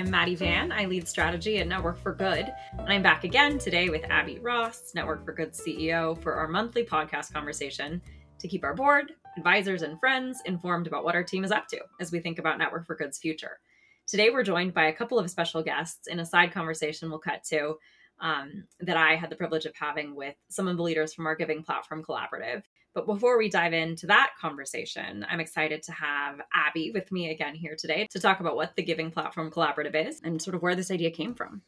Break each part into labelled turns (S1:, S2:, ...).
S1: I'm Maddie Van. I lead strategy at Network for Good. And I'm back again today with Abby Ross, Network for Good CEO, for our monthly podcast conversation to keep our board, advisors, and friends informed about what our team is up to as we think about Network for Good's future. Today, we're joined by a couple of special guests in a side conversation we'll cut to um, that I had the privilege of having with some of the leaders from our Giving Platform Collaborative. But before we dive into that conversation, I'm excited to have Abby with me again here today to talk about what the Giving Platform Collaborative is and sort of where this idea came from.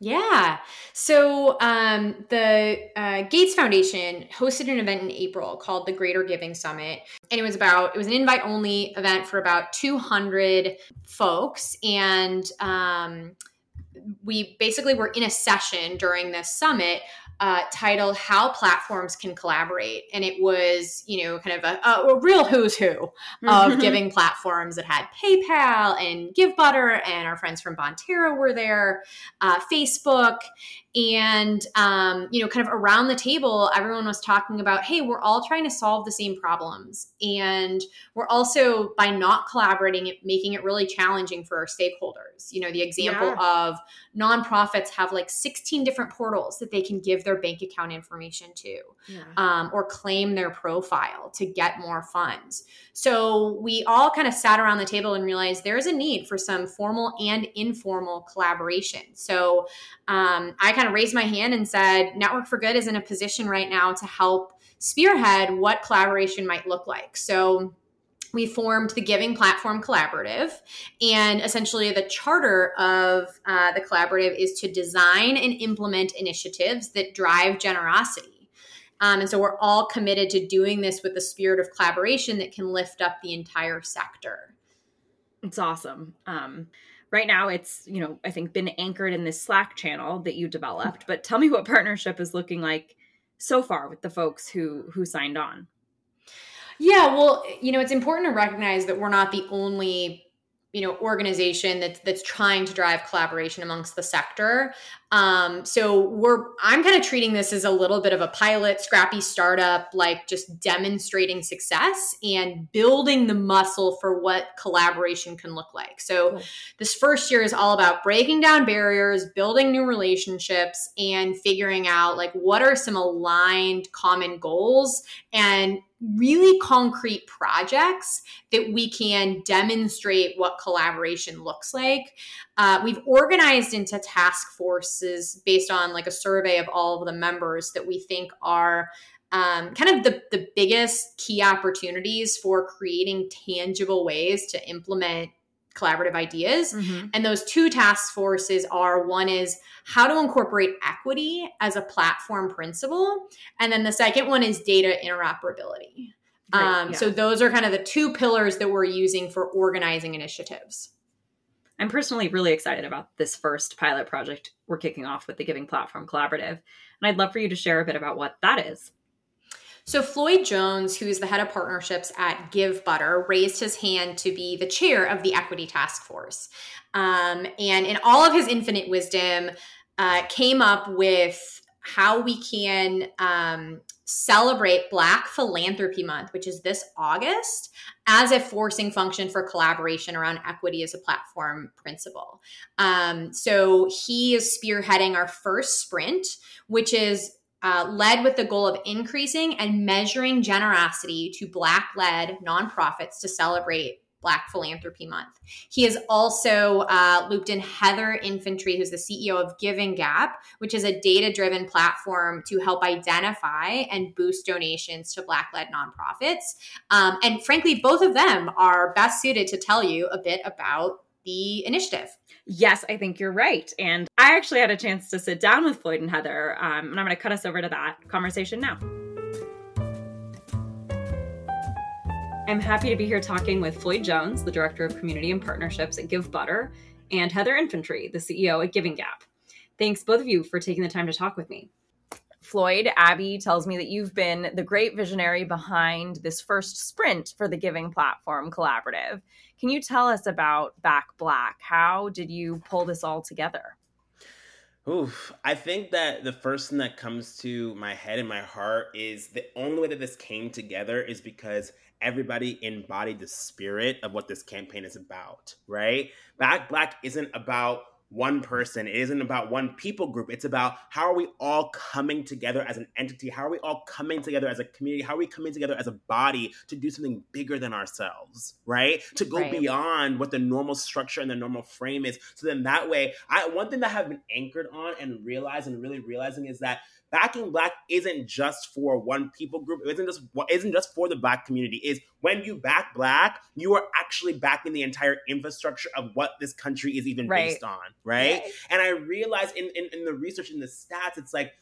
S2: Yeah. So um, the uh, Gates Foundation hosted an event in April called the Greater Giving Summit. And it was about, it was an invite only event for about 200 folks. And um, we basically were in a session during this summit uh, titled "How Platforms Can Collaborate," and it was you know kind of a, a real who's who of mm-hmm. giving platforms that had PayPal and GiveButter, and our friends from Bonterra were there, uh, Facebook, and um, you know kind of around the table everyone was talking about hey we're all trying to solve the same problems and we're also by not collaborating it making it really challenging for our stakeholders you know the example yeah. of nonprofits have like 16 different portals that they can give their bank account information to yeah. um, or claim their profile to get more funds so we all kind of sat around the table and realized there is a need for some formal and informal collaboration so um, i kind kind of raised my hand and said, Network for Good is in a position right now to help spearhead what collaboration might look like. So we formed the Giving Platform Collaborative. And essentially, the charter of uh, the collaborative is to design and implement initiatives that drive generosity. Um, and so we're all committed to doing this with the spirit of collaboration that can lift up the entire sector.
S1: It's awesome. Um, right now it's you know i think been anchored in this slack channel that you developed but tell me what partnership is looking like so far with the folks who who signed on
S2: yeah well you know it's important to recognize that we're not the only you know organization that's that's trying to drive collaboration amongst the sector um, so we're i'm kind of treating this as a little bit of a pilot scrappy startup like just demonstrating success and building the muscle for what collaboration can look like so cool. this first year is all about breaking down barriers building new relationships and figuring out like what are some aligned common goals and really concrete projects that we can demonstrate what collaboration looks like. Uh, we've organized into task forces based on like a survey of all of the members that we think are um, kind of the, the biggest key opportunities for creating tangible ways to implement collaborative ideas. Mm-hmm. And those two task forces are one is how to incorporate equity as a platform principle. And then the second one is data interoperability. Right, um, yeah. So those are kind of the two pillars that we're using for organizing initiatives.
S1: I'm personally really excited about this first pilot project we're kicking off with the Giving Platform Collaborative. And I'd love for you to share a bit about what that is.
S2: So Floyd Jones, who is the head of partnerships at Give GiveButter, raised his hand to be the chair of the Equity Task Force. Um, and in all of his infinite wisdom, uh, came up with how we can um, celebrate Black Philanthropy Month, which is this August, as a forcing function for collaboration around equity as a platform principle. Um, so he is spearheading our first sprint, which is uh, led with the goal of increasing and measuring generosity to Black led nonprofits to celebrate Black Philanthropy Month. He has also uh, looped in Heather Infantry, who's the CEO of Giving Gap, which is a data driven platform to help identify and boost donations to Black led nonprofits. Um, and frankly, both of them are best suited to tell you a bit about the initiative.
S1: Yes, I think you're right. And I actually had a chance to sit down with Floyd and Heather, um, and I'm going to cut us over to that conversation now. I'm happy to be here talking with Floyd Jones, the Director of Community and Partnerships at GiveButter, and Heather Infantry, the CEO at Giving Gap. Thanks, both of you, for taking the time to talk with me. Floyd, Abby tells me that you've been the great visionary behind this first sprint for the Giving Platform Collaborative. Can you tell us about Back Black? How did you pull this all together?
S3: Oof. I think that the first thing that comes to my head and my heart is the only way that this came together is because everybody embodied the spirit of what this campaign is about, right? Back Black isn't about one person. It isn't about one people group. It's about how are we all coming together as an entity? How are we all coming together as a community? How are we coming together as a body to do something bigger than ourselves, right? To go right. beyond what the normal structure and the normal frame is. So then that way, I one thing that I've been anchored on and realized and really realizing is that backing black isn't just for one people group. It isn't just isn't just for the black community. Is when you back black, you are actually backing the entire infrastructure of what this country is even right. based on, right? right? And I realized in, in in the research in the stats, it's like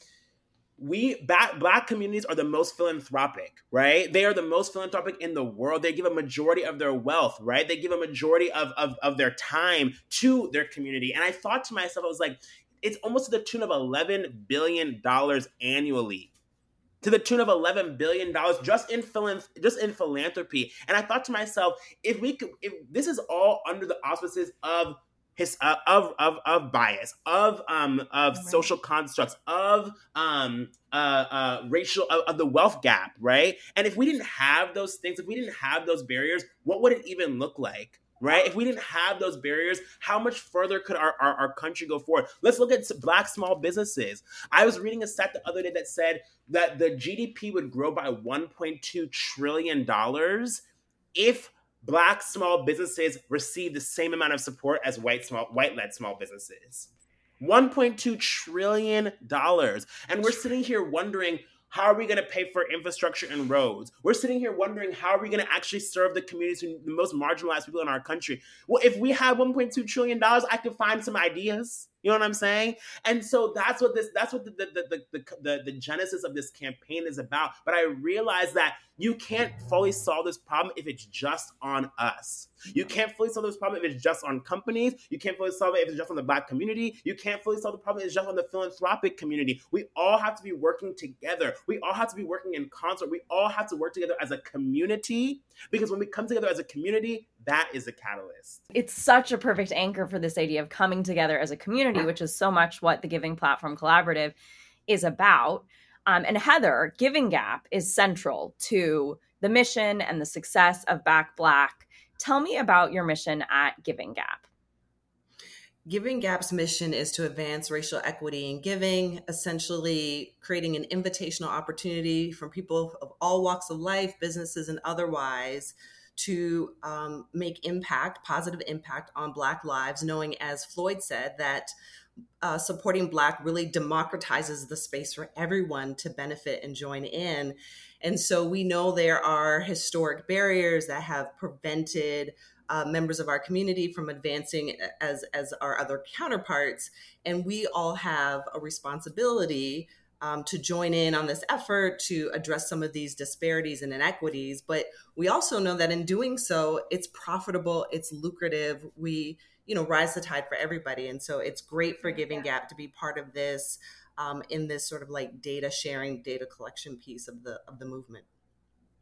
S3: we black, black communities are the most philanthropic right they are the most philanthropic in the world they give a majority of their wealth right they give a majority of, of, of their time to their community and i thought to myself i was like it's almost to the tune of $11 billion annually. To the tune of 11 billion dollars just in philanth- just in philanthropy. And i thought to myself if we could if this is all under the auspices of his uh, of of of bias of um of right. social constructs of um uh uh racial of, of the wealth gap right? And if we didn't have those things if we didn't have those barriers what would it even look like right? If we didn't have those barriers, how much further could our, our, our, country go forward? Let's look at black small businesses. I was reading a stat the other day that said that the GDP would grow by $1.2 trillion if black small businesses receive the same amount of support as white small white led small businesses. 1.2 trillion dollars. And we're sitting here wondering how are we going to pay for infrastructure and roads? We're sitting here wondering how are we going to actually serve the communities, the most marginalized people in our country? Well, if we had 1.2 trillion dollars, I could find some ideas. You know what I'm saying? And so that's what this that's what the the, the the, the, the, genesis of this campaign is about. But I realize that you can't fully solve this problem if it's just on us. You can't fully solve this problem if it's just on companies. You can't fully solve it if it's just on the black community. You can't fully solve the problem if it's just on the philanthropic community. We all have to be working together. We all have to be working in concert. We all have to work together as a community because when we come together as a community, that is a catalyst.
S1: It's such a perfect anchor for this idea of coming together as a community, which is so much what the Giving Platform Collaborative is about. Um, and Heather, Giving Gap is central to the mission and the success of Back Black. Tell me about your mission at Giving Gap.
S4: Giving Gap's mission is to advance racial equity in giving, essentially creating an invitational opportunity from people of all walks of life, businesses, and otherwise to um, make impact, positive impact on Black lives, knowing, as Floyd said, that uh, supporting Black really democratizes the space for everyone to benefit and join in. And so we know there are historic barriers that have prevented uh, members of our community from advancing as as our other counterparts, and we all have a responsibility um, to join in on this effort to address some of these disparities and inequities. But we also know that in doing so, it's profitable, it's lucrative. We you know rise the tide for everybody, and so it's great for Giving Gap to be part of this. Um, in this sort of like data sharing, data collection piece of the of the movement.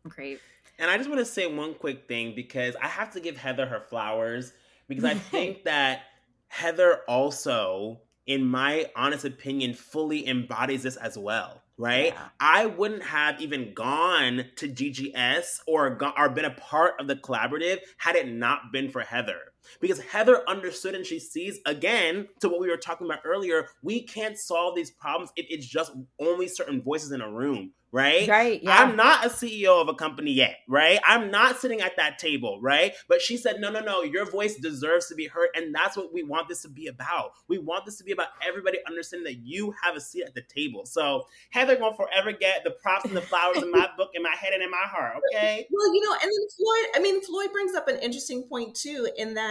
S1: Great.
S3: And I just want to say one quick thing because I have to give Heather her flowers because I think that Heather also, in my honest opinion, fully embodies this as well. Right? Yeah. I wouldn't have even gone to GGS or, go- or been a part of the collaborative had it not been for Heather because Heather understood and she sees again to what we were talking about earlier. We can't solve these problems if it's just only certain voices in a room, right?
S1: Right. Yeah.
S3: I'm not a CEO of a company yet, right? I'm not sitting at that table, right? But she said, no, no, no, your voice deserves to be heard. And that's what we want this to be about. We want this to be about everybody understanding that you have a seat at the table. So Heather will forever get the props and the flowers in my book, in my head, and in my heart, okay?
S4: Well, you know, and then Floyd, I mean, Floyd brings up an interesting point too, in that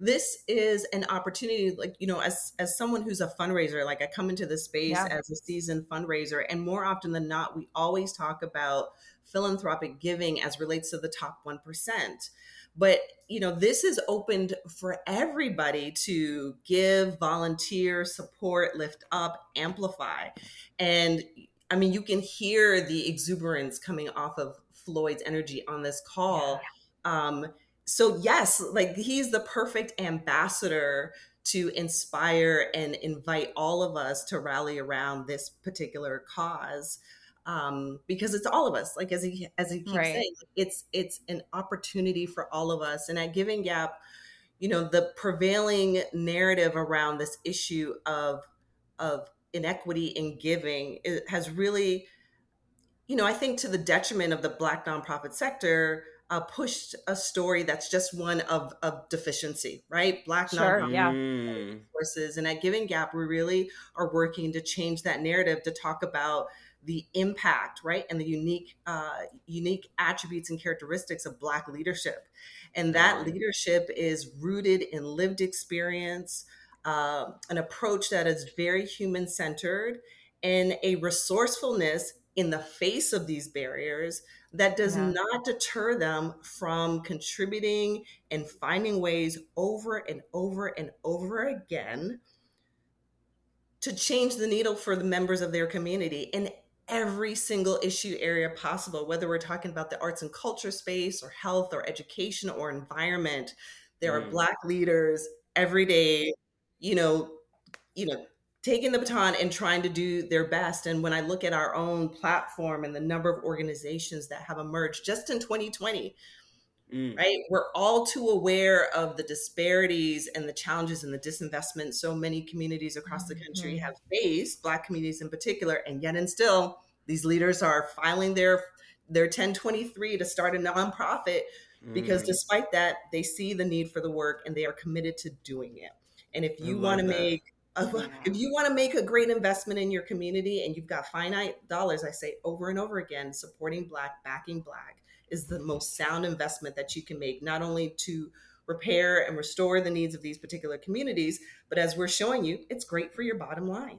S4: this is an opportunity like you know as as someone who's a fundraiser like i come into this space yeah. as a seasoned fundraiser and more often than not we always talk about philanthropic giving as relates to the top 1% but you know this is opened for everybody to give volunteer support lift up amplify and i mean you can hear the exuberance coming off of floyd's energy on this call yeah. um so yes like he's the perfect ambassador to inspire and invite all of us to rally around this particular cause um, because it's all of us like as he as he keeps right. saying it's it's an opportunity for all of us and at giving gap you know the prevailing narrative around this issue of of inequity in giving has really you know i think to the detriment of the black nonprofit sector uh, pushed a story that's just one of, of deficiency, right? Black
S1: sure, yeah.
S4: resources. And at Giving Gap, we really are working to change that narrative to talk about the impact, right, and the unique uh, unique attributes and characteristics of Black leadership. And that leadership is rooted in lived experience, uh, an approach that is very human centered, and a resourcefulness in the face of these barriers that does yeah. not deter them from contributing and finding ways over and over and over again to change the needle for the members of their community in every single issue area possible whether we're talking about the arts and culture space or health or education or environment there mm. are black leaders every day you know you know taking the baton and trying to do their best. And when I look at our own platform and the number of organizations that have emerged just in 2020, mm. right, we're all too aware of the disparities and the challenges and the disinvestment so many communities across the country mm-hmm. have faced, Black communities in particular, and yet and still these leaders are filing their their 1023 to start a nonprofit because mm. despite that they see the need for the work and they are committed to doing it and if you want to make if you want to make a great investment in your community and you've got finite dollars, I say over and over again, supporting Black, backing Black is the most sound investment that you can make, not only to repair and restore the needs of these particular communities, but as we're showing you, it's great for your bottom line.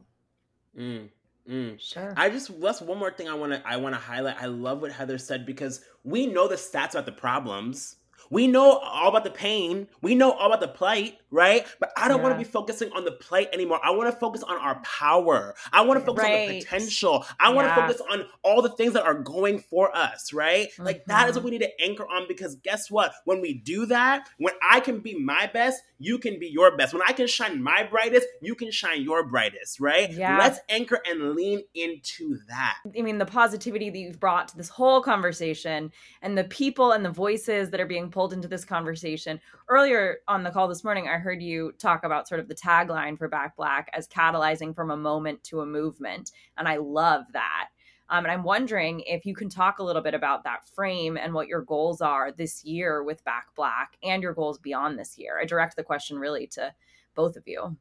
S3: Mm, mm. Sure. I just that's one more thing I want to I want to highlight. I love what Heather said because we know the stats about the problems we know all about the pain. We know all about the plight, right? But I don't yeah. want to be focusing on the plight anymore. I want to focus on our power. I want to focus right. on the potential. I want to focus on all the things that are going for us, right? Mm-hmm. Like that is what mm-hmm. we need to anchor on because guess what? When we do that, when I can be my best, you can be your best. When I can shine my brightest, you can shine your brightest, right? Yeah. Let's anchor and lean into that.
S1: I mean, the positivity that you've brought to this whole conversation and the people and the voices that are being pulled into this conversation. Earlier on the call this morning, I heard you talk about sort of the tagline for Back Black as catalyzing from a moment to a movement. And I love that. Um, and I'm wondering if you can talk a little bit about that frame and what your goals are this year with Back Black and your goals beyond this year. I direct the question really to both of you.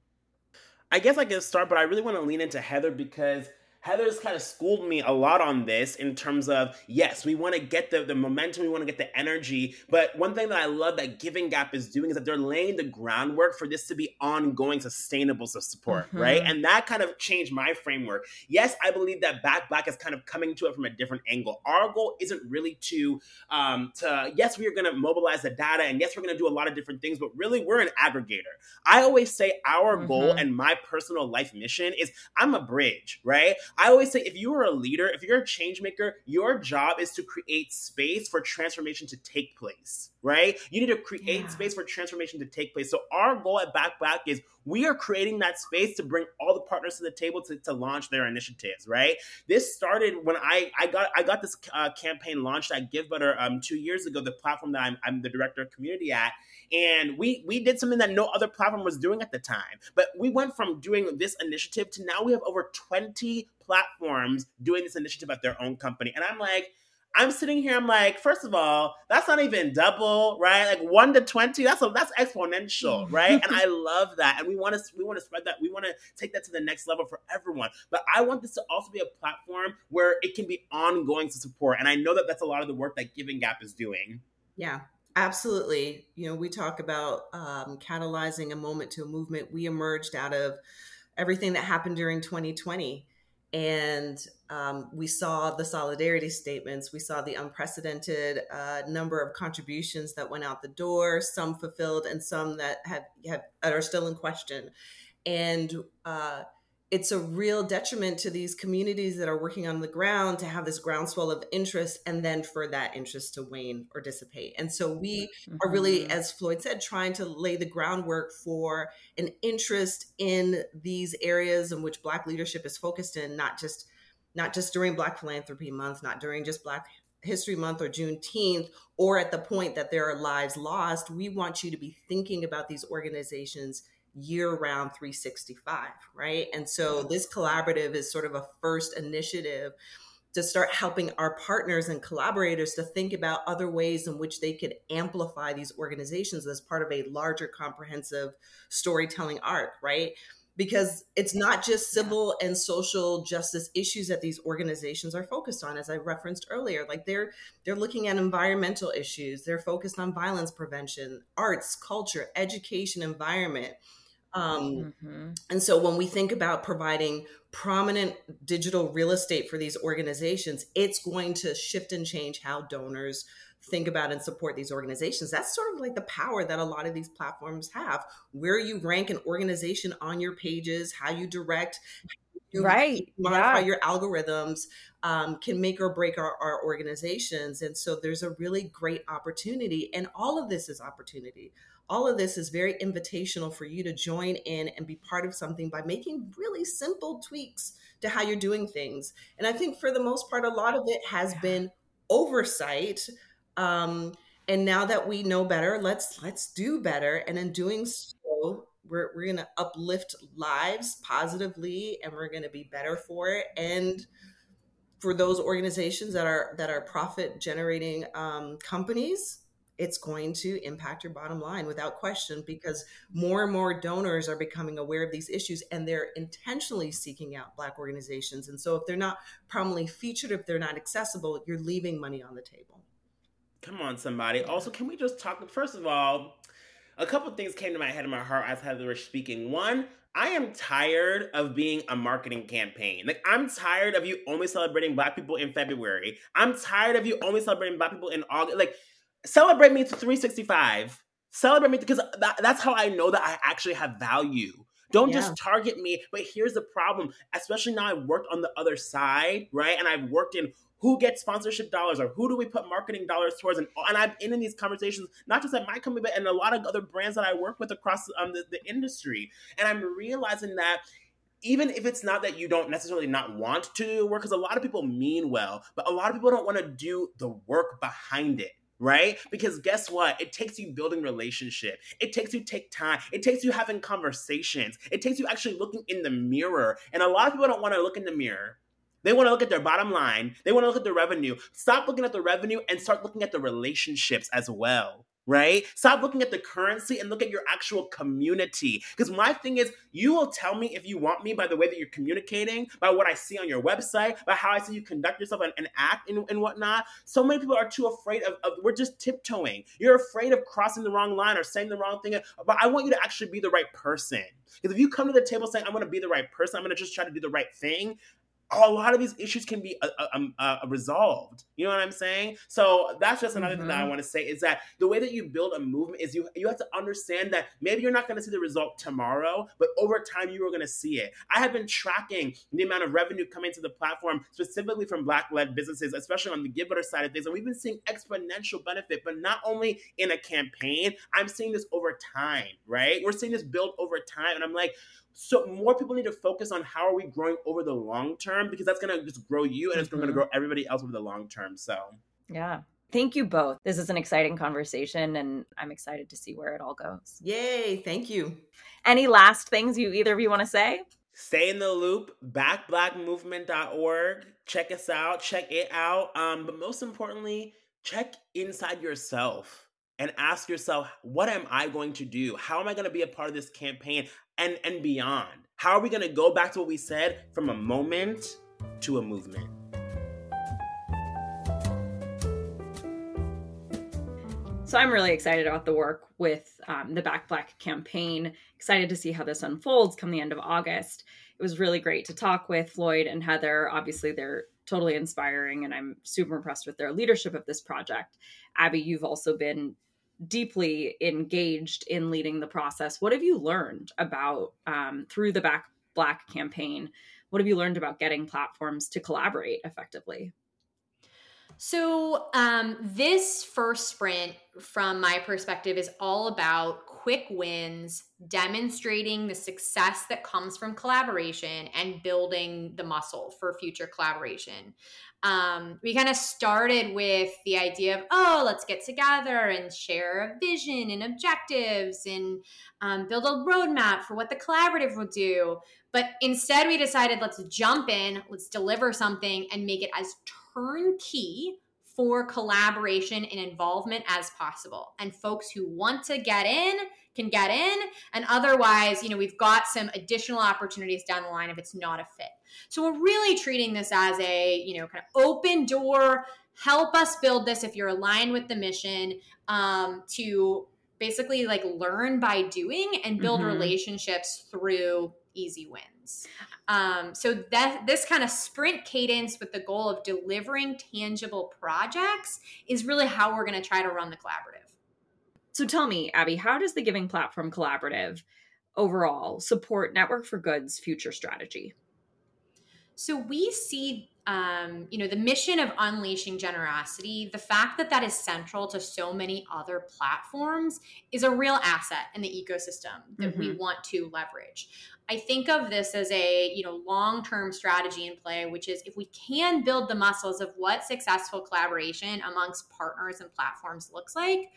S3: I guess I can start, but I really want to lean into Heather because Heather's kind of schooled me a lot on this in terms of yes, we want to get the, the momentum, we want to get the energy. But one thing that I love that Giving Gap is doing is that they're laying the groundwork for this to be ongoing, sustainable support, mm-hmm. right? And that kind of changed my framework. Yes, I believe that Back Black is kind of coming to it from a different angle. Our goal isn't really to um to yes, we are gonna mobilize the data and yes, we're gonna do a lot of different things, but really we're an aggregator. I always say our mm-hmm. goal and my personal life mission is I'm a bridge, right? I always say if you are a leader, if you're a change maker, your job is to create space for transformation to take place, right? You need to create yeah. space for transformation to take place. So our goal at Back Black is we are creating that space to bring all the partners to the table to, to launch their initiatives, right? This started when I I got I got this uh, campaign launched at GiveButter um, two years ago, the platform that I'm, I'm the director of community at and we we did something that no other platform was doing at the time but we went from doing this initiative to now we have over 20 platforms doing this initiative at their own company and i'm like I'm sitting here. I'm like, first of all, that's not even double, right? Like one to twenty. That's a, that's exponential, right? and I love that. And we want to we want to spread that. We want to take that to the next level for everyone. But I want this to also be a platform where it can be ongoing to support. And I know that that's a lot of the work that Giving Gap is doing.
S4: Yeah, Absolutely. You know, we talk about um, catalyzing a moment to a movement. We emerged out of everything that happened during 2020. And um, we saw the solidarity statements. We saw the unprecedented uh, number of contributions that went out the door, some fulfilled and some that have, have are still in question. And uh, it's a real detriment to these communities that are working on the ground to have this groundswell of interest and then for that interest to wane or dissipate. And so we mm-hmm. are really, mm-hmm. as Floyd said, trying to lay the groundwork for an interest in these areas in which Black leadership is focused in, not just not just during Black Philanthropy Month, not during just Black History Month or Juneteenth, or at the point that there are lives lost. We want you to be thinking about these organizations year round 365, right? And so this collaborative is sort of a first initiative to start helping our partners and collaborators to think about other ways in which they could amplify these organizations as part of a larger comprehensive storytelling arc, right? Because it's not just civil and social justice issues that these organizations are focused on as I referenced earlier. Like they're they're looking at environmental issues. They're focused on violence prevention arts culture education environment um, mm-hmm. And so when we think about providing prominent digital real estate for these organizations, it's going to shift and change how donors think about and support these organizations. That's sort of like the power that a lot of these platforms have. Where you rank an organization on your pages, how you direct,
S1: you right,
S4: modify yeah. your algorithms um, can make or break our, our organizations. And so there's a really great opportunity, and all of this is opportunity all of this is very invitational for you to join in and be part of something by making really simple tweaks to how you're doing things. And I think for the most part, a lot of it has been oversight. Um, and now that we know better, let's let's do better. And in doing so, we're we're gonna uplift lives positively, and we're gonna be better for it. And for those organizations that are that are profit generating um, companies, it's going to impact your bottom line without question because more and more donors are becoming aware of these issues and they're intentionally seeking out black organizations and so if they're not prominently featured if they're not accessible you're leaving money on the table
S3: come on somebody also can we just talk first of all a couple things came to my head and my heart as heather was speaking one I am tired of being a marketing campaign. Like, I'm tired of you only celebrating Black people in February. I'm tired of you only celebrating Black people in August. Like, celebrate me to 365 celebrate me because that, that's how i know that i actually have value. Don't yeah. just target me but here's the problem especially now i've worked on the other side right? And i've worked in who gets sponsorship dollars or who do we put marketing dollars towards and, and i've been in these conversations not just at my company but in a lot of other brands that i work with across um, the, the industry. And i'm realizing that even if it's not that you don't necessarily not want to do work, because a lot of people mean well, but a lot of people don't want to do the work behind it right? Because guess what? It takes you building relationship. It takes you take time. It takes you having conversations. It takes you actually looking in the mirror. And a lot of people don't want to look in the mirror. They want to look at their bottom line. They want to look at the revenue. Stop looking at the revenue and start looking at the relationships as well right? Stop looking at the currency and look at your actual community. Because my thing is, you will tell me if you want me by the way that you're communicating, by what I see on your website, by how I see you conduct yourself and, and act and, and, whatnot. So many people are too afraid of, of, we're just tiptoeing. You're afraid of crossing the wrong line or saying the wrong thing. But I want you to actually be the right person. Because if you come to the table saying, I'm going to be the right person, I'm going to just try to do the right thing, a lot of these issues can be uh, uh, um, uh, resolved. You know what I'm saying? So that's just another mm-hmm. thing that I mm-hmm. want to say is that the way that you build a movement is you you have to understand that maybe you're not going to see the result tomorrow, but over time you are going to see it. I have been tracking the amount of revenue coming to the platform specifically from Black-led businesses, especially on the giver side of things, and we've been seeing exponential benefit. But not only in a campaign, I'm seeing this over time. Right? We're seeing this build over time, and I'm like so more people need to focus on how are we growing over the long term because that's going to just grow you and it's mm-hmm. going to grow everybody else over the long term so.
S1: Yeah. Thank you both. This is an exciting conversation and i'm excited to see where it all goes.
S4: Yay. Thank you.
S1: Any last things you either of you want to say?
S3: Stay in the loop. Backblackmovement.org check us out. Check it out. Um, but most importantly check inside yourself and ask yourself what am i going to do? How am i going to be a part of this campaign and and beyond. How are we going to go back to what we said from a moment to a movement?
S1: So i'm really excited about the work with um, the back black campaign. Excited to see how this unfolds come the end of august. It was really great to talk with floyd and heather. Obviously they're totally inspiring and i'm super impressed with their leadership of this project. Abby you've also been deeply engaged in leading the process. What have you learned about um, through the back Black campaign. What have you learned about getting platforms to collaborate effectively?
S2: So, um, this first sprint, from my perspective, is all about quick wins, demonstrating the success that comes from collaboration and building the muscle for future collaboration. Um, we kind of started with the idea of, oh, let's get together and share a vision and objectives and um, build a roadmap for what the collaborative will do. But instead, we decided let's jump in, let's deliver something and make it as turnkey for collaboration and involvement as possible. And folks who want to get in can get in. And otherwise, you know, we've got some additional opportunities down the line if it's not a fit. So we're really treating this as a, you know, kind of open door, help us build this if you're aligned with the mission um, to basically like learn by doing and build mm-hmm. relationships through easy wins. Um, so that this kind of sprint cadence with the goal of delivering tangible projects is really how we're going to try to run the collaborative.
S1: So tell me, Abby, how does the Giving Platform Collaborative overall support Network for Good's future strategy?
S2: So we see um, you know, the mission of unleashing generosity, the fact that that is central to so many other platforms is a real asset in the ecosystem that mm-hmm. we want to leverage. I think of this as a, you know, long-term strategy in play, which is if we can build the muscles of what successful collaboration amongst partners and platforms looks like,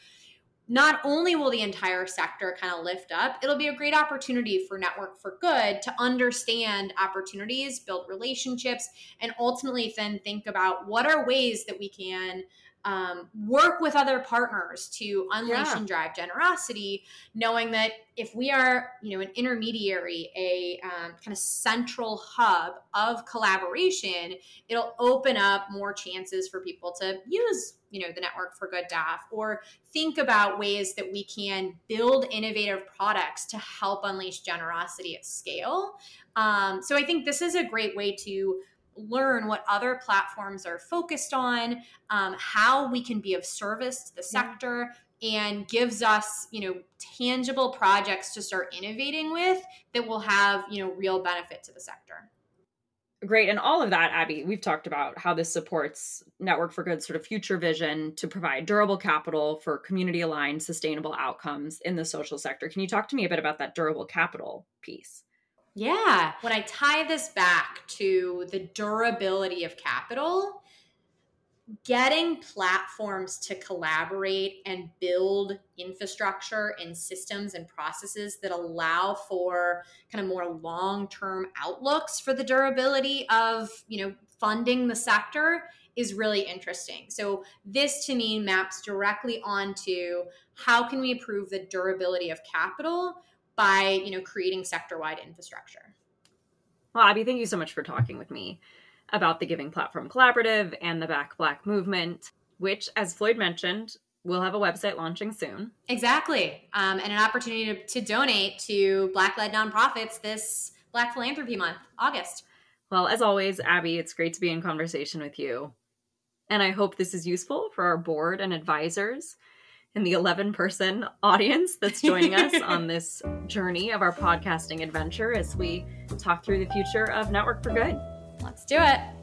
S2: not only will the entire sector kind of lift up, it'll be a great opportunity for Network for Good to understand opportunities, build relationships, and ultimately then think about what are ways that we can um, work with other partners to unleash yeah. and drive generosity, knowing that if we are, you know, an intermediary, a um, kind of central hub of collaboration, it'll open up more chances for people to use, you know, the network for good DAF or think about ways that we can build innovative products to help unleash generosity at scale. Um, so I think this is a great way to learn what other platforms are focused on, um, how we can be of service to the sector, and gives us, you know, tangible projects to start innovating with that will have, you know, real benefit to the sector.
S1: Great. And all of that, Abby, we've talked about how this supports Network for Good sort of future vision to provide durable capital for community aligned, sustainable outcomes in the social sector. Can you talk to me a bit about that durable capital piece?
S2: Yeah. When I tie this back to the durability of capital, getting platforms to collaborate and build infrastructure and systems and processes that allow for kind of more long-term outlooks for the durability of, you know, funding the sector is really interesting. So this to me maps directly onto how can we improve the durability of capital by you know creating sector-wide infrastructure.
S1: Well, Abby, thank you so much for talking with me about the Giving Platform Collaborative and the Back Black movement, which, as Floyd mentioned, will have a website launching soon.
S2: Exactly, um, and an opportunity to, to donate to Black-led nonprofits this Black Philanthropy Month, August.
S1: Well, as always, Abby, it's great to be in conversation with you. And I hope this is useful for our board and advisors and the 11 person audience that's joining us on this journey of our podcasting adventure as we talk through the future of Network for Good.
S2: Let's do it.